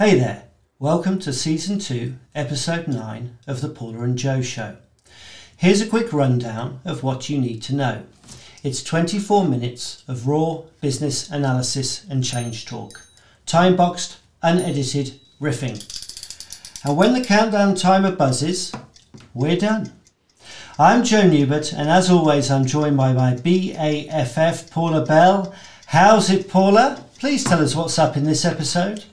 Hey there, welcome to Season 2, Episode 9 of The Paula and Joe Show. Here's a quick rundown of what you need to know. It's 24 minutes of raw business analysis and change talk, time boxed, unedited riffing. And when the countdown timer buzzes, we're done. I'm Joe Newbert, and as always, I'm joined by my BAFF, Paula Bell. How's it, Paula? Please tell us what's up in this episode.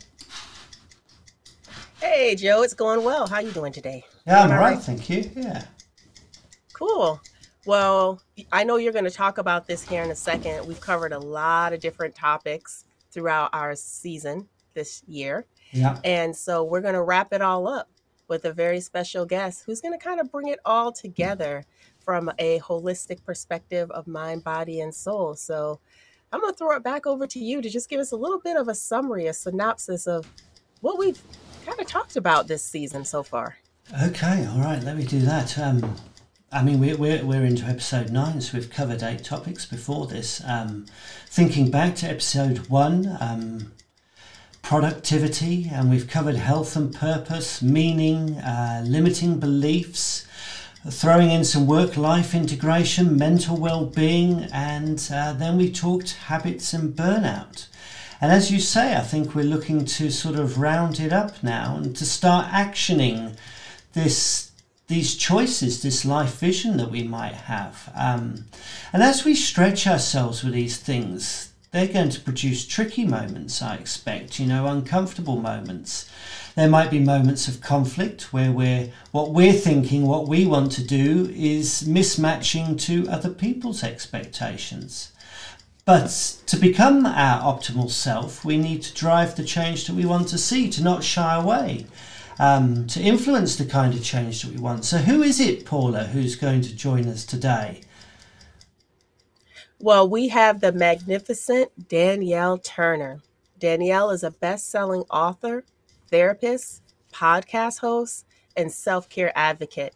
Hey, Joe, it's going well. How are you doing today? Yeah, I'm all right, thank you. Yeah. Cool. Well, I know you're going to talk about this here in a second. We've covered a lot of different topics throughout our season this year. Yeah. And so we're going to wrap it all up with a very special guest who's going to kind of bring it all together from a holistic perspective of mind, body, and soul. So I'm going to throw it back over to you to just give us a little bit of a summary, a synopsis of what we've kind of talked about this season so far. Okay, all right, let me do that. Um, I mean, we're, we're, we're into episode nine, so we've covered eight topics before this. Um, thinking back to episode one, um, productivity, and we've covered health and purpose, meaning, uh, limiting beliefs, throwing in some work life integration, mental well being, and uh, then we talked habits and burnout. And as you say, I think we're looking to sort of round it up now and to start actioning this these choices, this life vision that we might have. Um, and as we stretch ourselves with these things, they're going to produce tricky moments, I expect, you know, uncomfortable moments. There might be moments of conflict where we're what we're thinking, what we want to do is mismatching to other people's expectations. But to become our optimal self, we need to drive the change that we want to see, to not shy away, um, to influence the kind of change that we want. So, who is it, Paula, who's going to join us today? Well, we have the magnificent Danielle Turner. Danielle is a best selling author, therapist, podcast host, and self care advocate.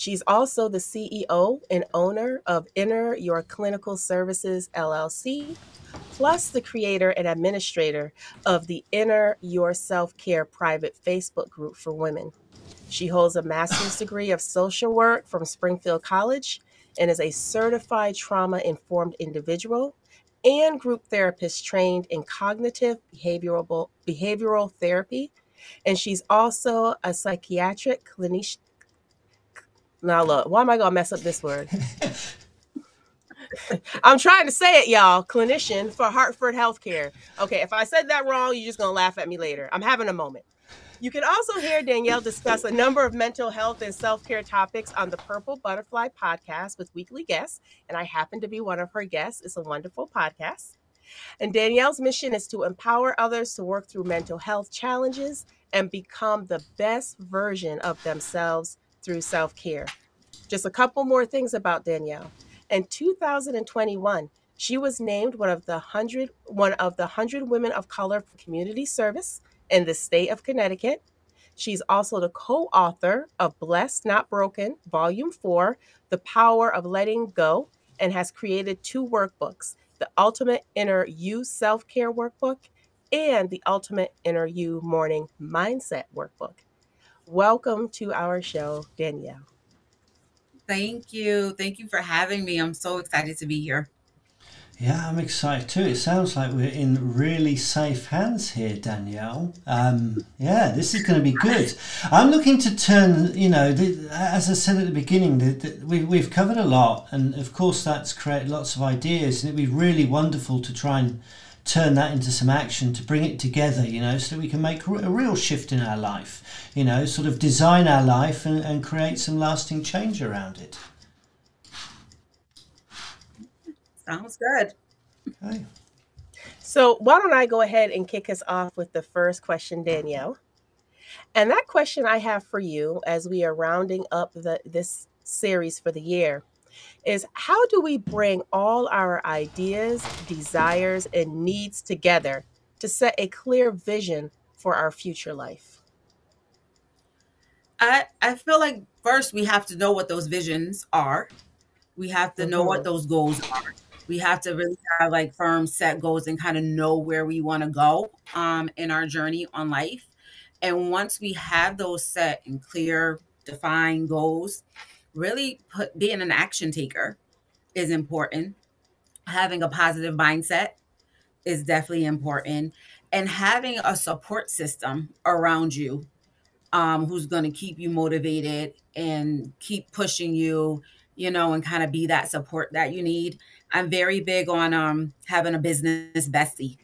She's also the CEO and owner of Inner You Clinical Services LLC, plus the creator and administrator of the Inner You Self Care private Facebook group for women. She holds a master's degree of social work from Springfield College and is a certified trauma informed individual and group therapist trained in cognitive behavioral behavioral therapy and she's also a psychiatric clinician now look, why am I gonna mess up this word? I'm trying to say it, y'all. Clinician for Hartford Healthcare. Okay, if I said that wrong, you're just gonna laugh at me later. I'm having a moment. You can also hear Danielle discuss a number of mental health and self care topics on the Purple Butterfly podcast with weekly guests, and I happen to be one of her guests. It's a wonderful podcast. And Danielle's mission is to empower others to work through mental health challenges and become the best version of themselves through self care. Just a couple more things about Danielle. In 2021, she was named one of the 100 one of the 100 women of color for community service in the state of Connecticut. She's also the co-author of Blessed Not Broken, Volume 4, The Power of Letting Go, and has created two workbooks, the Ultimate Inner You Self-Care Workbook and the Ultimate Inner You Morning Mindset Workbook. Welcome to our show, Danielle. Thank you. Thank you for having me. I'm so excited to be here. Yeah, I'm excited too. It sounds like we're in really safe hands here, Danielle. Um, yeah, this is going to be good. I'm looking to turn, you know, the, as I said at the beginning, the, the, we, we've covered a lot, and of course, that's created lots of ideas, and it'd be really wonderful to try and turn that into some action to bring it together, you know, so that we can make a real shift in our life, you know, sort of design our life and, and create some lasting change around it. Sounds good. Okay. So, why don't I go ahead and kick us off with the first question, Danielle? And that question I have for you as we are rounding up the, this series for the year is how do we bring all our ideas, desires, and needs together to set a clear vision for our future life? I I feel like first we have to know what those visions are. We have to know what mm-hmm. those goals are. We have to really have like firm set goals and kind of know where we want to go um, in our journey on life. And once we have those set and clear, defined goals, really put being an action taker is important. Having a positive mindset is definitely important. And having a support system around you um, who's going to keep you motivated and keep pushing you, you know, and kind of be that support that you need. I'm very big on um, having a business bestie,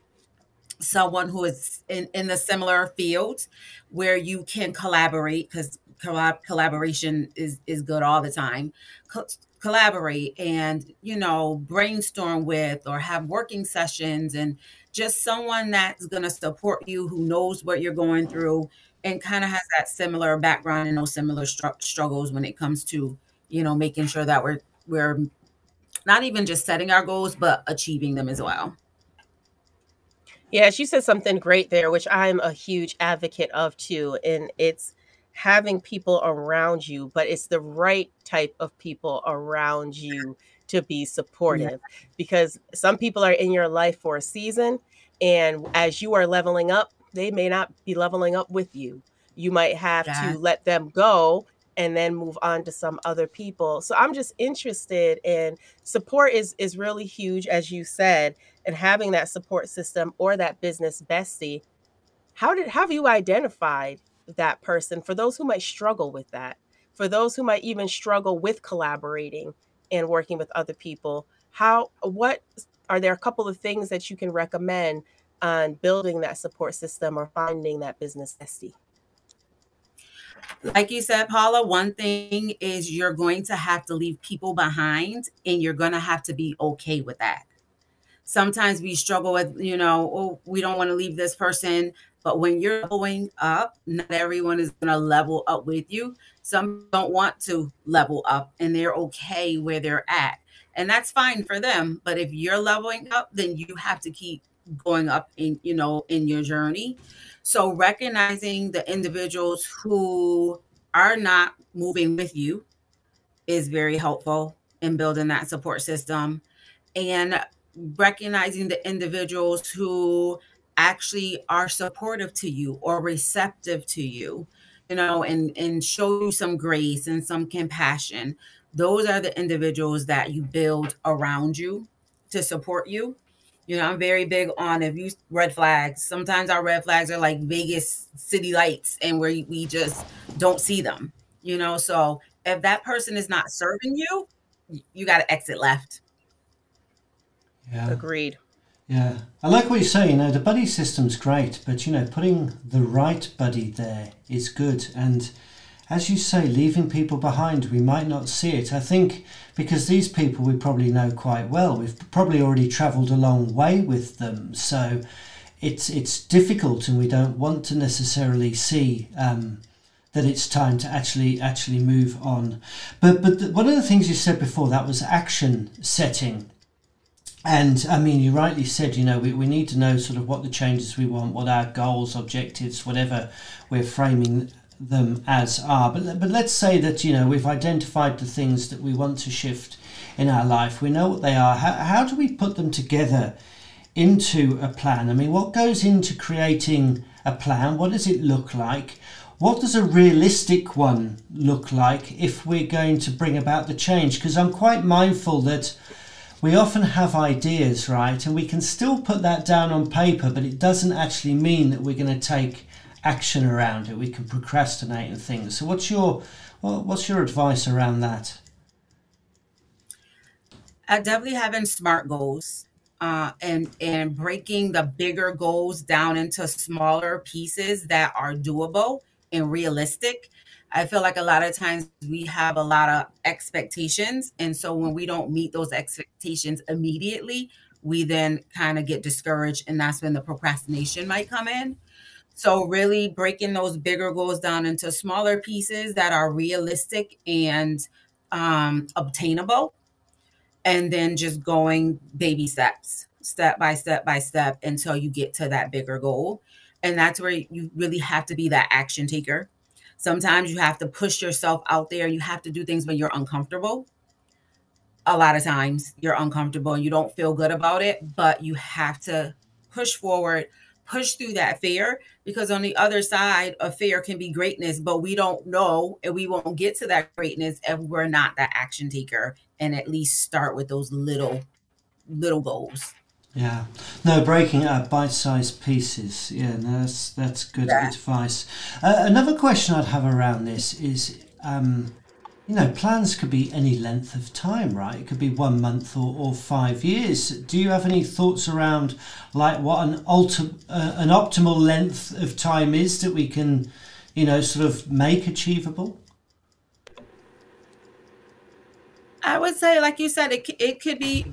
someone who is in, in the similar field where you can collaborate because collab- collaboration is, is good all the time. Co- collaborate and, you know, brainstorm with or have working sessions and just someone that's going to support you who knows what you're going through and kind of has that similar background and those similar str- struggles when it comes to you know making sure that we're we're not even just setting our goals but achieving them as well yeah she said something great there which i'm a huge advocate of too and it's having people around you but it's the right type of people around you to be supportive yeah. because some people are in your life for a season and as you are leveling up they may not be leveling up with you. You might have yeah. to let them go and then move on to some other people. So I'm just interested in support is is really huge as you said and having that support system or that business bestie. How did have you identified that person for those who might struggle with that? For those who might even struggle with collaborating and working with other people, how what are there a couple of things that you can recommend on building that support system or finding that business bestie? Like you said, Paula, one thing is you're going to have to leave people behind and you're going to have to be okay with that. Sometimes we struggle with, you know, oh, we don't want to leave this person. But when you're going up, not everyone is going to level up with you. Some don't want to level up and they're okay where they're at. And that's fine for them. But if you're leveling up, then you have to keep going up in you know in your journey so recognizing the individuals who are not moving with you is very helpful in building that support system and recognizing the individuals who actually are supportive to you or receptive to you you know and and show you some grace and some compassion those are the individuals that you build around you to support you you know, I'm very big on if you red flags. Sometimes our red flags are like Vegas city lights, and where we just don't see them. You know, so if that person is not serving you, you got to exit left. Yeah. Agreed. Yeah, I like what you say. You know, the buddy system's great, but you know, putting the right buddy there is good. And as you say, leaving people behind, we might not see it. I think because these people we probably know quite well. We've probably already travelled a long way with them, so it's it's difficult, and we don't want to necessarily see um, that it's time to actually actually move on. But but the, one of the things you said before that was action setting. And I mean, you rightly said, you know, we, we need to know sort of what the changes we want, what our goals, objectives, whatever we're framing them as are. But, but let's say that, you know, we've identified the things that we want to shift in our life. We know what they are. How, how do we put them together into a plan? I mean, what goes into creating a plan? What does it look like? What does a realistic one look like if we're going to bring about the change? Because I'm quite mindful that we often have ideas, right? And we can still put that down on paper, but it doesn't actually mean that we're going to take action around it. We can procrastinate and things. So, what's your what's your advice around that? I definitely having smart goals uh, and and breaking the bigger goals down into smaller pieces that are doable and realistic. I feel like a lot of times we have a lot of expectations, and so when we don't meet those expectations immediately, we then kind of get discouraged, and that's when the procrastination might come in. So, really breaking those bigger goals down into smaller pieces that are realistic and um, obtainable, and then just going baby steps, step by step by step until you get to that bigger goal. And that's where you really have to be that action taker. Sometimes you have to push yourself out there. You have to do things when you're uncomfortable. A lot of times you're uncomfortable and you don't feel good about it, but you have to push forward push through that fear because on the other side of fear can be greatness, but we don't know and we won't get to that greatness if we're not that action taker and at least start with those little little goals. Yeah, no, breaking it up bite-sized pieces. Yeah, no, that's that's good Yeah. advice. Uh, another question I'd have around this is, um, you know, plans could be any length of time, right? It could be one month or, or five years. Do you have any thoughts around like what an ulti- uh, an optimal length of time is that we can, you know, sort of make achievable? I would say, like you said, it, it could be,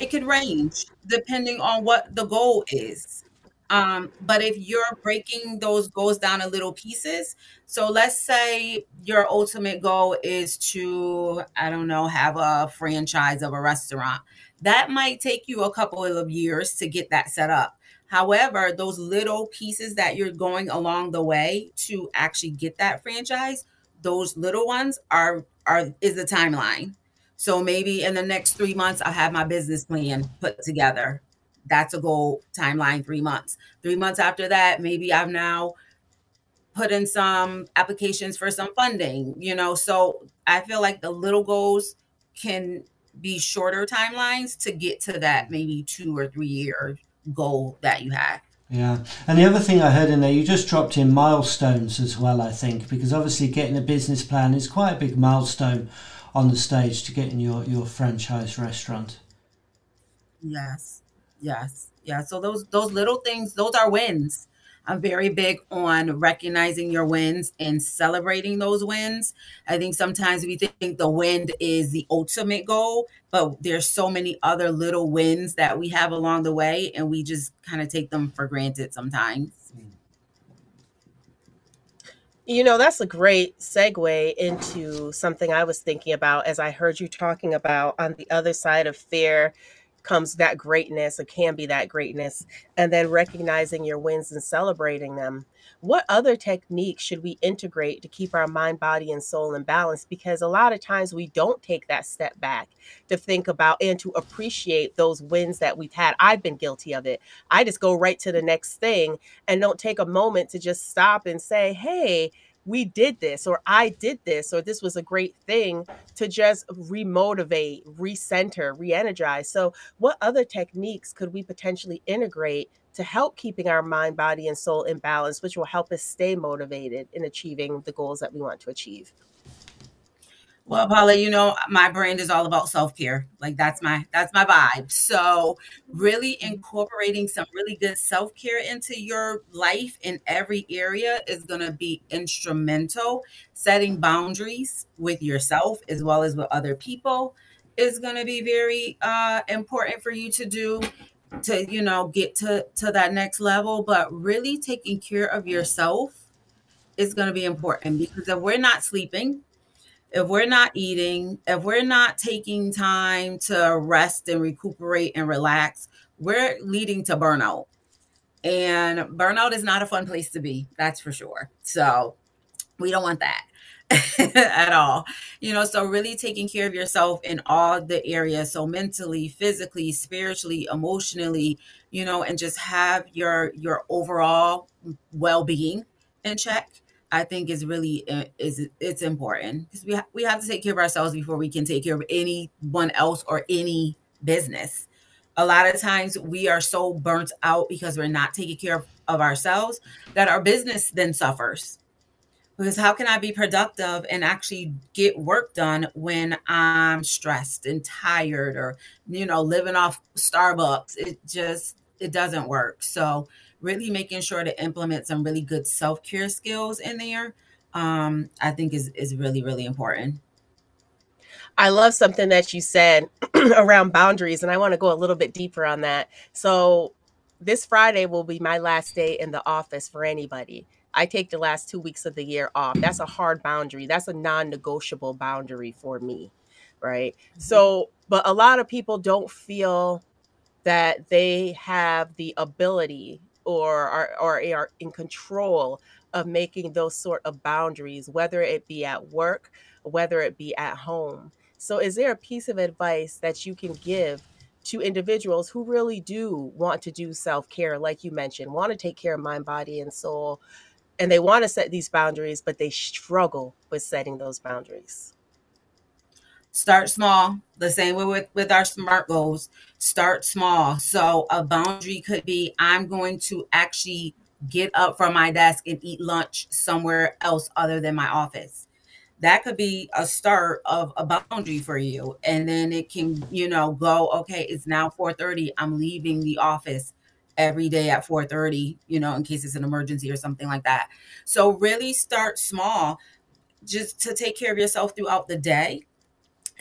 it could range depending on what the goal is. Um, but if you're breaking those goals down in little pieces, so let's say your ultimate goal is to, I don't know, have a franchise of a restaurant. That might take you a couple of years to get that set up. However, those little pieces that you're going along the way to actually get that franchise, those little ones are are is the timeline. So maybe in the next three months, I'll have my business plan put together. That's a goal timeline, three months. Three months after that, maybe I've now put in some applications for some funding, you know. So I feel like the little goals can be shorter timelines to get to that maybe two or three year goal that you have. Yeah, and the other thing I heard in there, you just dropped in milestones as well, I think, because obviously getting a business plan is quite a big milestone on the stage to getting your, your franchise restaurant. Yes. Yes. Yeah. So those those little things, those are wins. I'm very big on recognizing your wins and celebrating those wins. I think sometimes we think the win is the ultimate goal, but there's so many other little wins that we have along the way and we just kind of take them for granted sometimes. You know, that's a great segue into something I was thinking about as I heard you talking about on the other side of fear comes that greatness, or can be that greatness, and then recognizing your wins and celebrating them. What other techniques should we integrate to keep our mind, body, and soul in balance? Because a lot of times we don't take that step back to think about and to appreciate those wins that we've had. I've been guilty of it. I just go right to the next thing and don't take a moment to just stop and say, hey, we did this, or I did this, or this was a great thing to just remotivate, recenter, re energize. So, what other techniques could we potentially integrate to help keeping our mind, body, and soul in balance, which will help us stay motivated in achieving the goals that we want to achieve? Well, Paula, you know, my brand is all about self-care. Like that's my that's my vibe. So, really incorporating some really good self-care into your life in every area is going to be instrumental. Setting boundaries with yourself as well as with other people is going to be very uh important for you to do to, you know, get to to that next level, but really taking care of yourself is going to be important because if we're not sleeping if we're not eating, if we're not taking time to rest and recuperate and relax, we're leading to burnout. And burnout is not a fun place to be, that's for sure. So we don't want that at all. You know, so really taking care of yourself in all the areas. So mentally, physically, spiritually, emotionally, you know, and just have your your overall well-being in check I think is really uh, is it's important because we ha- we have to take care of ourselves before we can take care of anyone else or any business. A lot of times we are so burnt out because we're not taking care of, of ourselves that our business then suffers. Because how can I be productive and actually get work done when I'm stressed and tired or you know living off Starbucks? It just it doesn't work. So really making sure to implement some really good self-care skills in there um, i think is is really really important I love something that you said around boundaries, and I want to go a little bit deeper on that. So, this Friday will be my last day in the office for anybody. I take the last two weeks of the year off. That's a hard boundary. That's a non negotiable boundary for me. Right. So, but a lot of people don't feel that they have the ability or are, or are in control of making those sort of boundaries, whether it be at work, whether it be at home. So, is there a piece of advice that you can give to individuals who really do want to do self care, like you mentioned, want to take care of mind, body, and soul, and they want to set these boundaries, but they struggle with setting those boundaries? Start small. The same way with, with our SMART goals. Start small. So a boundary could be I'm going to actually get up from my desk and eat lunch somewhere else other than my office that could be a start of a boundary for you and then it can you know go okay it's now 4:30 I'm leaving the office every day at 4:30 you know in case it's an emergency or something like that so really start small just to take care of yourself throughout the day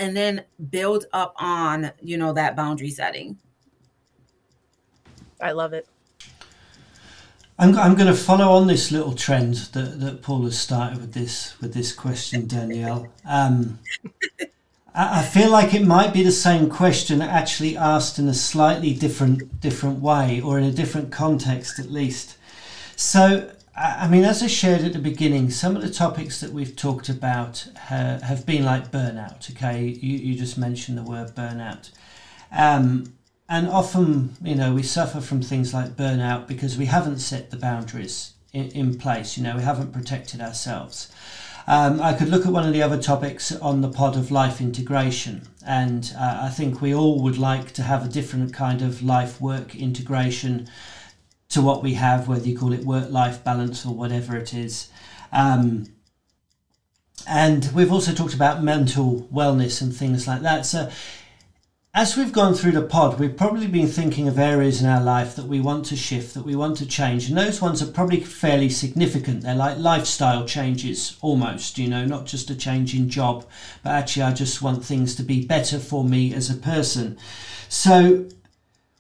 and then build up on you know that boundary setting I love it I'm, I'm going to follow on this little trend that, that Paul has started with this with this question, Danielle. Um, I, I feel like it might be the same question, actually asked in a slightly different different way or in a different context, at least. So, I mean, as I shared at the beginning, some of the topics that we've talked about ha, have been like burnout. Okay, you, you just mentioned the word burnout. Um, and often, you know, we suffer from things like burnout because we haven't set the boundaries in, in place. You know, we haven't protected ourselves. Um, I could look at one of the other topics on the pod of life integration, and uh, I think we all would like to have a different kind of life work integration to what we have, whether you call it work life balance or whatever it is. Um, and we've also talked about mental wellness and things like that. So as we've gone through the pod, we've probably been thinking of areas in our life that we want to shift, that we want to change. And those ones are probably fairly significant. They're like lifestyle changes almost, you know, not just a change in job, but actually, I just want things to be better for me as a person. So,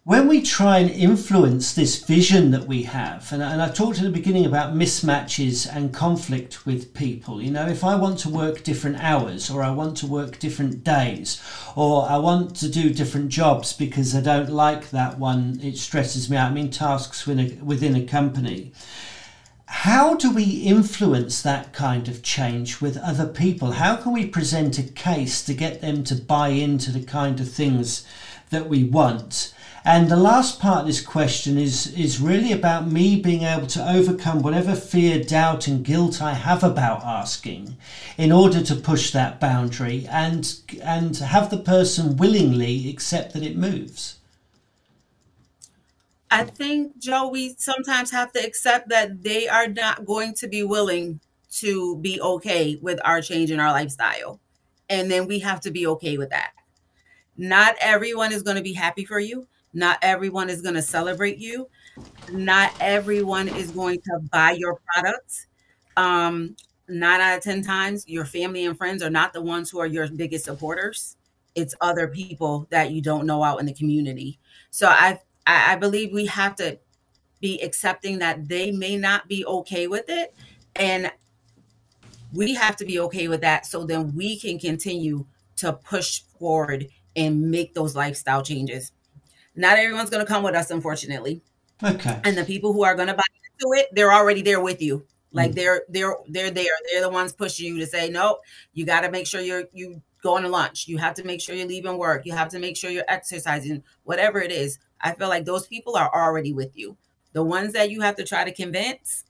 when we try and influence this vision that we have, and, and I talked at the beginning about mismatches and conflict with people, you know, if I want to work different hours or I want to work different days or I want to do different jobs because I don't like that one, it stresses me out. I mean, tasks within a, within a company how do we influence that kind of change with other people? How can we present a case to get them to buy into the kind of things that we want? And the last part of this question is, is really about me being able to overcome whatever fear, doubt, and guilt I have about asking in order to push that boundary and, and have the person willingly accept that it moves. I think, Joe, we sometimes have to accept that they are not going to be willing to be okay with our change in our lifestyle. And then we have to be okay with that. Not everyone is going to be happy for you. Not everyone is going to celebrate you. Not everyone is going to buy your products. Um, nine out of 10 times, your family and friends are not the ones who are your biggest supporters. It's other people that you don't know out in the community. So I, I believe we have to be accepting that they may not be okay with it. And we have to be okay with that so then we can continue to push forward and make those lifestyle changes not everyone's going to come with us, unfortunately. Okay. And the people who are going to buy into it, they're already there with you. Like mm. they're they're they're there. They're the ones pushing you to say, nope. You got to make sure you're you going to lunch. You have to make sure you're leaving work. You have to make sure you're exercising. Whatever it is, I feel like those people are already with you. The ones that you have to try to convince,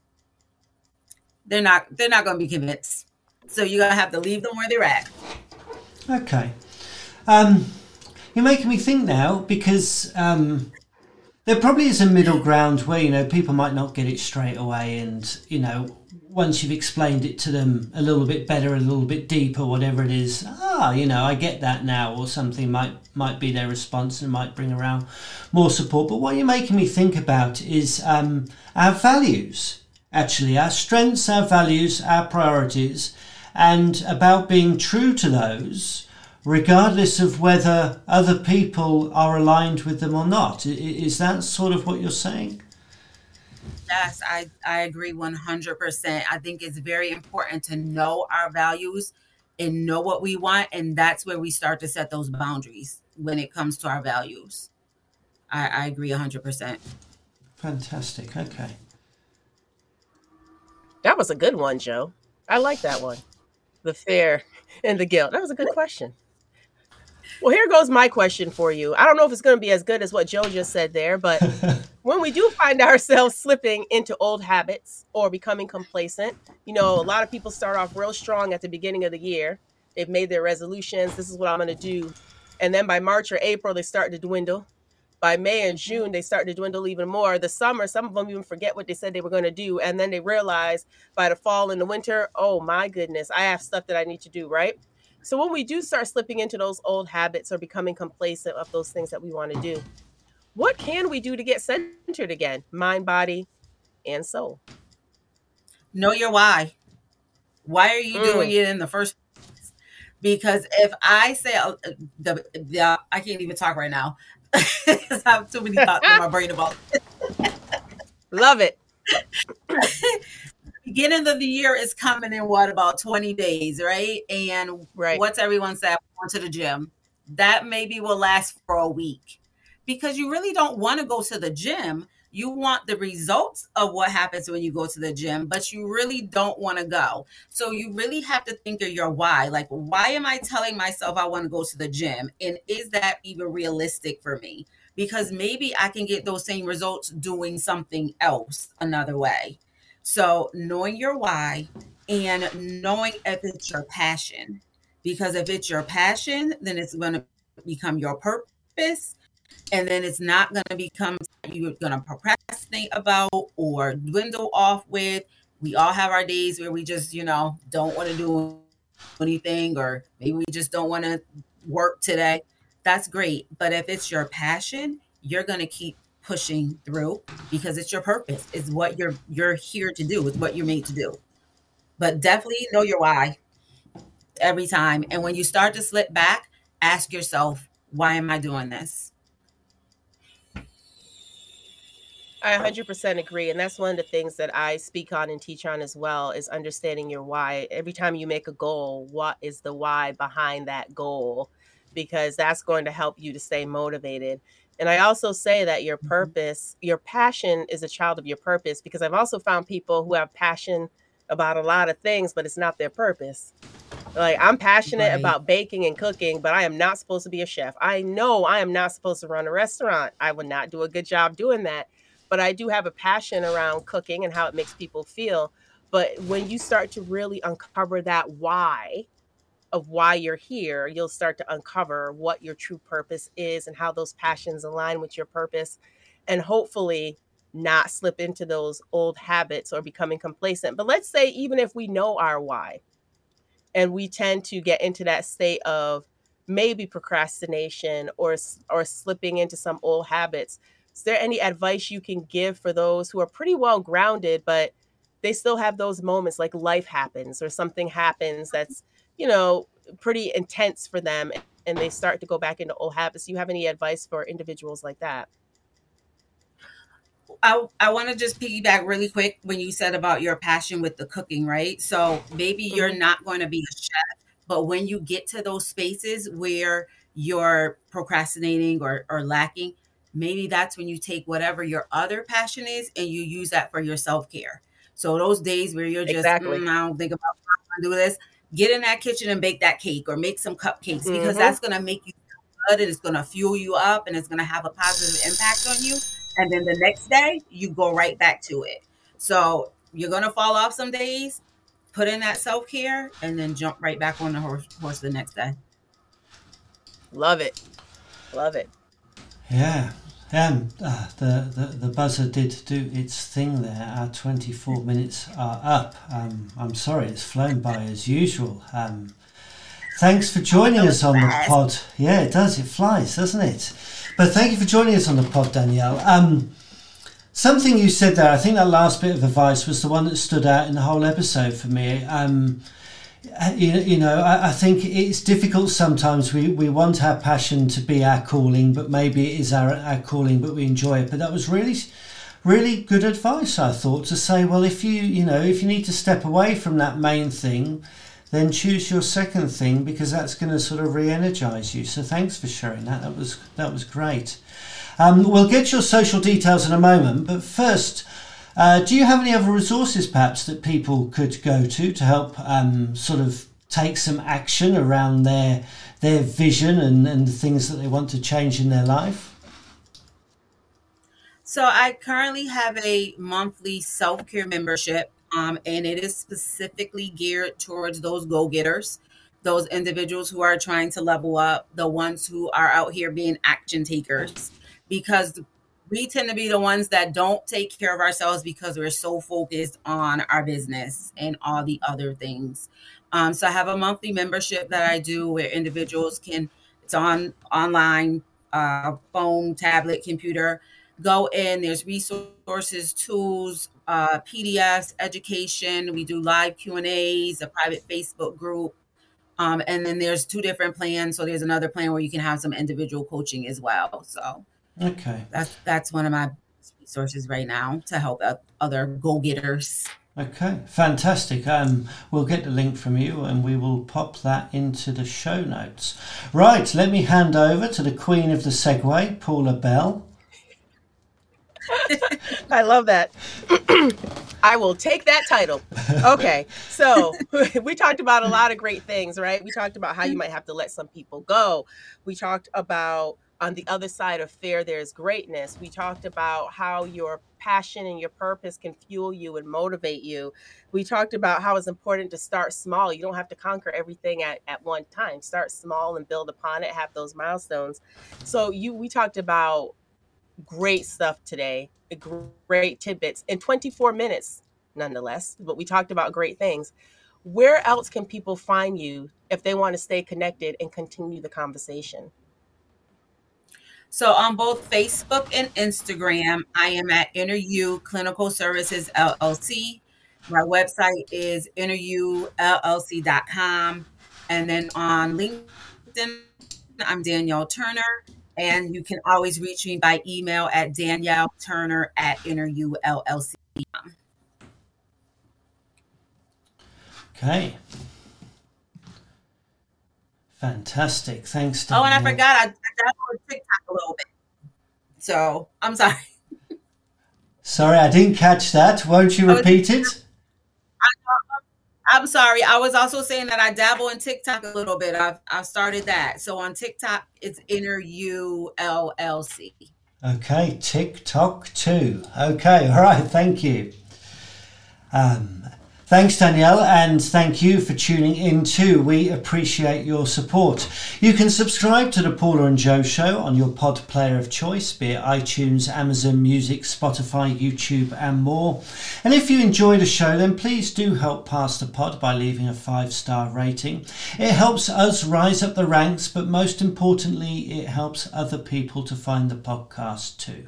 they're not they're not going to be convinced. So you're going to have to leave them where they're at. Okay. Um you're making me think now because um, there probably is a middle ground where you know people might not get it straight away, and you know once you've explained it to them a little bit better, a little bit deeper, whatever it is, ah, you know, I get that now, or something might might be their response and might bring around more support. But what you're making me think about is um, our values, actually, our strengths, our values, our priorities, and about being true to those regardless of whether other people are aligned with them or not. Is that sort of what you're saying? Yes, I, I agree 100%. I think it's very important to know our values and know what we want. And that's where we start to set those boundaries when it comes to our values. I, I agree 100%. Fantastic. Okay. That was a good one, Joe. I like that one. The fear and the guilt. That was a good question. Well, here goes my question for you. I don't know if it's going to be as good as what Joe just said there, but when we do find ourselves slipping into old habits or becoming complacent, you know, a lot of people start off real strong at the beginning of the year. They've made their resolutions. This is what I'm going to do. And then by March or April, they start to dwindle. By May and mm-hmm. June, they start to dwindle even more. The summer, some of them even forget what they said they were going to do. And then they realize by the fall and the winter, oh my goodness, I have stuff that I need to do, right? So when we do start slipping into those old habits or becoming complacent of those things that we want to do, what can we do to get centered again? Mind, body, and soul. Know your why. Why are you doing Mm, it in the first place? Because if I say uh, the, the I can't even talk right now. I have too many thoughts in my brain about love it. beginning of the year is coming in what about 20 days, right? And Right. what's everyone say? I'm going to the gym. That maybe will last for a week because you really don't want to go to the gym. You want the results of what happens when you go to the gym, but you really don't want to go. So you really have to think of your why. Like, why am I telling myself I want to go to the gym? And is that even realistic for me? Because maybe I can get those same results doing something else another way. So knowing your why and knowing if it's your passion. Because if it's your passion, then it's going to become your purpose. And then it's not going to become you're going to procrastinate about or dwindle off with. We all have our days where we just, you know, don't want to do anything, or maybe we just don't want to work today. That's great. But if it's your passion, you're going to keep pushing through because it's your purpose. It's what you're you're here to do. It's what you're made to do. But definitely know your why every time. And when you start to slip back, ask yourself, why am I doing this? I 100% agree. And that's one of the things that I speak on and teach on as well is understanding your why. Every time you make a goal, what is the why behind that goal? Because that's going to help you to stay motivated. And I also say that your Mhm. purpose, your passion is a child of your purpose because I've also found people who have passion about a lot of things, but it's not their purpose. Like I'm passionate Right. about baking and cooking, but I am not supposed to be a chef. I know I am not supposed to run a restaurant. I would not do a good job doing that. But I do have a passion around cooking and how it makes people feel. But when you start to really uncover that why of why you're here, you'll start to uncover what your true purpose is and how those passions align with your purpose. And hopefully not slip into those old habits or becoming complacent. But let's say, even if we know our why, and we tend to get into that state of maybe procrastination or or slipping into some old habits is there any advice you can give for those who are pretty well grounded but they still have those moments like life happens or something happens that's you know pretty intense for them and they start to go back into old habits do you have any advice for individuals like that I, I want to just piggyback really quick when you said about your passion with the cooking, right? So maybe you're hmm not going to be a chef, but when you get to those spaces where you're procrastinating or, or lacking, maybe that's when you take whatever your other passion is and you use that for your self care. So those days where you're just, exactly mm, I don't think about do this, get in that kitchen and bake that cake or make some cupcakes because hmm that's going to make you good and it's going to fuel you up and it's going to have a positive impact on you and then the next day you go right back to it. So you're gonna fall off some days, put in that self care, and then jump right back on the horse, horse the next day. love it love it Yeah. Um, uh, the, the, the buzzer did do its thing there. Our 24 minutes are up. Um, I'm sorry, it's flown by as usual. Um, thanks for joining us on the pod. Yeah, it does. It flies, doesn't it? But thank you for joining us on the pod, Danielle. Um, something you said there, I think that last bit of advice was the one that stood out in the whole episode for me. Um, you, you know, I, I think it's difficult sometimes. We, we want our passion to be our calling, but maybe it is our, our calling, but we enjoy it. But that was really, really good advice, I thought, to say, well, if you, you know, if you need to step away from that main thing, then choose your second thing because that's going to sort of re-energize you. So thanks for sharing that. That was that was great. Um, we'll get your social details in a moment, but first, uh, do you have any other resources perhaps that people could go to to help um, sort of take some action around their their vision and, and the things that they want to change in their life? So I currently have a monthly self care membership, um, and it is specifically geared towards those go getters, those individuals who are trying to level up, the ones who are out here being action takers, because we tend to be the ones that don't take care of ourselves because we're so focused on our business and all the other things. Um, so I have a monthly membership that I do where individuals can, it's on online, uh, phone, tablet, computer go in. There's resources, tools, uh, PDFs, education. We do live Q and A's, a private Facebook group, um, and then there's two different plans. So there's another plan where you can have some individual coaching as well. So okay, that's that's one of my resources right now to help other go getters. Okay, fantastic. Um, we'll get the link from you and we will pop that into the show notes. Right, let me hand over to the queen of the segue, Paula Bell. I love that. I will take that title. Okay. So we talked about a lot of great things, right? We talked about how you might have to let some people go. We talked about on the other side of fear, there's greatness. We talked about how your passion and your purpose can fuel you and motivate you. We talked about how it's important to start small. You don't have to conquer everything at, at one time. Start small and build upon it, have those milestones. So you we talked about great stuff today, great tidbits in 24 minutes, nonetheless. But we talked about great things. Where else can people find you if they want to stay connected and continue the conversation? So on both Facebook and Instagram, I am at Inner You Clinical Services LLC. My website is inneryoullc.com. And then on LinkedIn, I'm Danielle Turner. And you can always reach me by email at Danielle Turner at InnerYouLLC. Okay. Fantastic. Thanks. Oh, and I forgot I, I downloaded TikTok a little bit. So I'm sorry. Sorry, I didn't catch that. Won't you repeat it? I'm sorry. I was also saying that I dabble in TikTok a little bit. I've I've started that. So on TikTok, it's Inner U L L C. Okay, TikTok too. Okay, all right. Thank you. Um, Thanks, Danielle, and thank you for tuning in too. We appreciate your support. You can subscribe to the Paula and Joe Show on your pod player of choice, be it iTunes, Amazon Music, Spotify, YouTube, and more. And if you enjoy the show, then please do help pass the pod by leaving a five star rating. It helps us rise up the ranks, but most importantly, it helps other people to find the podcast too.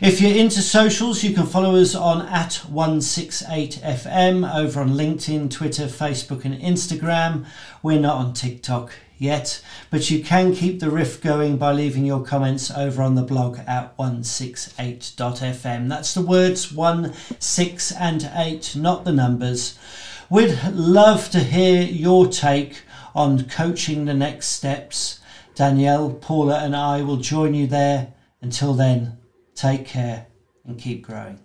If you're into socials, you can follow us on at 168FM over on LinkedIn, Twitter, Facebook, and Instagram. We're not on TikTok yet, but you can keep the riff going by leaving your comments over on the blog at 168.fm. That's the words 1, 6, and 8, not the numbers. We'd love to hear your take on coaching the next steps. Danielle, Paula, and I will join you there. Until then, Take care and keep growing.